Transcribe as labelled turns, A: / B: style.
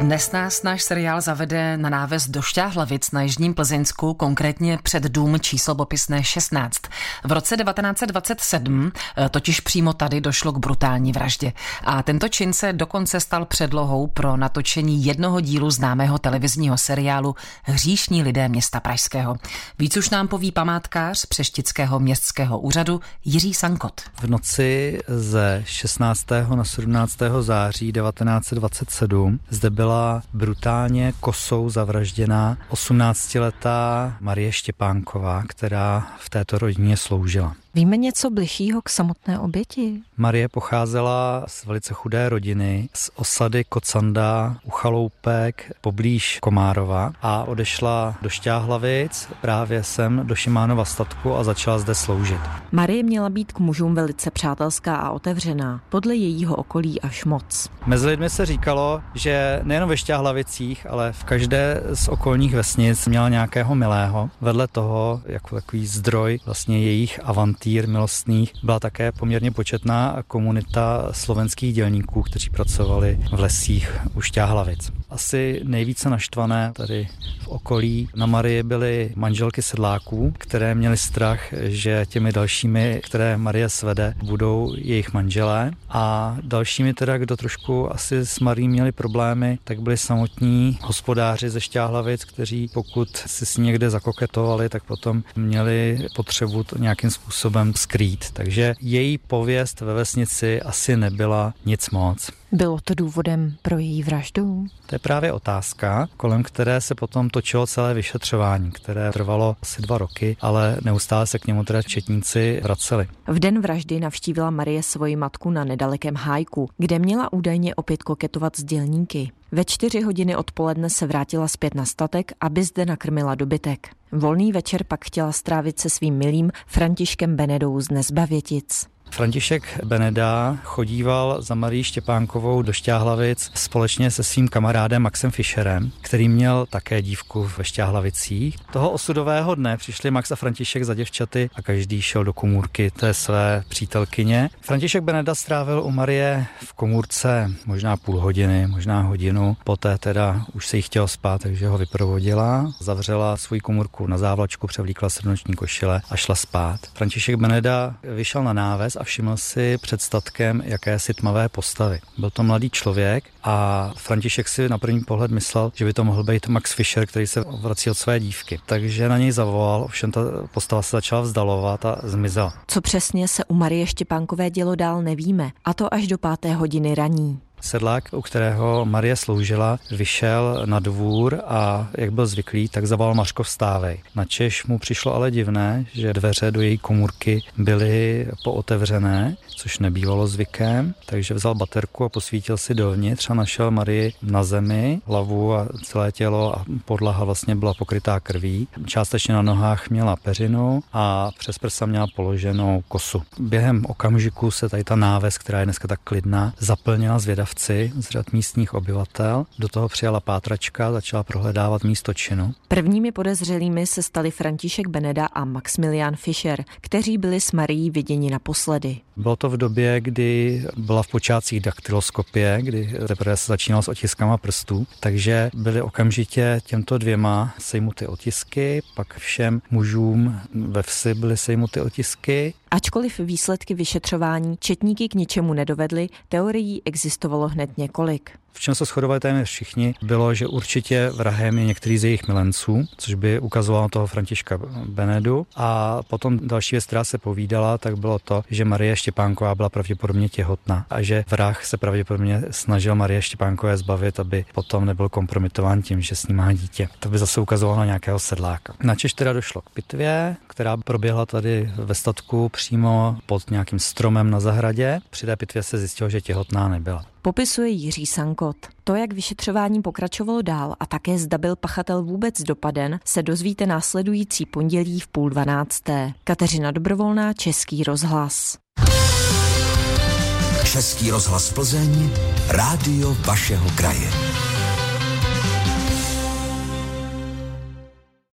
A: Dnes nás náš seriál zavede na náves do Šťáhlavic na Jižním Plzeňsku, konkrétně před dům číslo popisné 16. V roce 1927 eh, totiž přímo tady došlo k brutální vraždě. A tento čin se dokonce stal předlohou pro natočení jednoho dílu známého televizního seriálu Hříšní lidé města Pražského. Víc už nám poví památkář Přeštického městského úřadu Jiří Sankot.
B: V noci ze 16. na 17. září 1927 zde byla byla brutálně kosou zavražděná 18-letá Marie Štěpánková, která v této rodině sloužila.
C: Víme něco bližšího k samotné oběti?
B: Marie pocházela z velice chudé rodiny, z osady Kocanda u Chaloupek poblíž Komárova a odešla do Šťáhlavic právě sem do Šimánova statku a začala zde sloužit.
C: Marie měla být k mužům velice přátelská a otevřená, podle jejího okolí až moc.
B: Mezi lidmi se říkalo, že nejen ve Šťáhlavicích, ale v každé z okolních vesnic měla nějakého milého. Vedle toho, jako takový zdroj vlastně jejich avantí satýr milostných byla také poměrně početná komunita slovenských dělníků, kteří pracovali v lesích u Šťáhlavic. Asi nejvíce naštvané tady v okolí na Marie byly manželky sedláků, které měly strach, že těmi dalšími, které Marie svede, budou jejich manželé. A dalšími teda, kdo trošku asi s Marí měli problémy, tak byli samotní hospodáři ze Šťáhlavic, kteří pokud si s někde zakoketovali, tak potom měli potřebu to nějakým způsobem skrýt. Takže její pověst ve vesnici asi nebyla nic moc.
C: Bylo to důvodem pro její vraždu?
B: To je právě otázka, kolem které se potom točilo celé vyšetřování, které trvalo asi dva roky, ale neustále se k němu teda četníci vraceli.
C: V den vraždy navštívila Marie svoji matku na nedalekém hájku, kde měla údajně opět koketovat s dělníky. Ve čtyři hodiny odpoledne se vrátila zpět na statek, aby zde nakrmila dobytek. Volný večer pak chtěla strávit se svým milým Františkem Benedou z Nezbavětic.
B: František Beneda chodíval za Marí Štěpánkovou do Šťáhlavic společně se svým kamarádem Maxem Fischerem, který měl také dívku ve Šťáhlavicích. Toho osudového dne přišli Max a František za děvčaty a každý šel do komůrky té své přítelkyně. František Beneda strávil u Marie v komůrce možná půl hodiny, možná hodinu. Poté teda už se jí chtělo spát, takže ho vyprovodila, zavřela svou komůrku na závlačku, převlíkla srnoční košile a šla spát. František Beneda vyšel na náves a všiml si před statkem jakési tmavé postavy. Byl to mladý člověk a František si na první pohled myslel, že by to mohl být Max Fischer, který se vrací od své dívky. Takže na něj zavolal, ovšem ta postava se začala vzdalovat a zmizela.
C: Co přesně se u Marie Štěpánkové dělo dál nevíme, a to až do páté hodiny raní.
B: Sedlák, u kterého Marie sloužila, vyšel na dvůr a jak byl zvyklý, tak zavolal Mařko vstávej. Na Češ mu přišlo ale divné, že dveře do její komůrky byly pootevřené, což nebývalo zvykem, takže vzal baterku a posvítil si dovnitř a našel Marii na zemi, hlavu a celé tělo a podlaha vlastně byla pokrytá krví. Částečně na nohách měla peřinu a přes prsa měla položenou kosu. Během okamžiku se tady ta náves, která je dneska tak klidná, zaplnila zvědavci lovci z řad místních obyvatel. Do toho přijala pátračka, začala prohledávat místo činu.
C: Prvními podezřelými se stali František Beneda a Maximilian Fischer, kteří byli s Marií viděni naposledy.
B: Bylo to v době, kdy byla v počátcích daktyloskopie, kdy teprve se začínalo s otiskama prstů, takže byly okamžitě těmto dvěma sejmuty otisky, pak všem mužům ve vsi byly sejmuty otisky
C: Ačkoliv výsledky vyšetřování četníky k ničemu nedovedly, teorií existovalo hned několik
B: v čem se shodovali téměř všichni, bylo, že určitě vrahem je některý z jejich milenců, což by ukazovalo toho Františka Benedu. A potom další věc, která se povídala, tak bylo to, že Marie Štěpánková byla pravděpodobně těhotná a že vrah se pravděpodobně snažil Marie Štěpánkové zbavit, aby potom nebyl kompromitován tím, že s ní má dítě. To by zase ukazovalo na nějakého sedláka. Načež teda došlo k pitvě, která proběhla tady ve statku přímo pod nějakým stromem na zahradě. Při té pitvě se zjistilo, že těhotná nebyla
C: popisuje Jiří Sankot. To, jak vyšetřování pokračovalo dál a také zda byl pachatel vůbec dopaden, se dozvíte následující pondělí v půl dvanácté. Kateřina Dobrovolná, Český rozhlas.
D: Český rozhlas Plzeň, rádio vašeho kraje.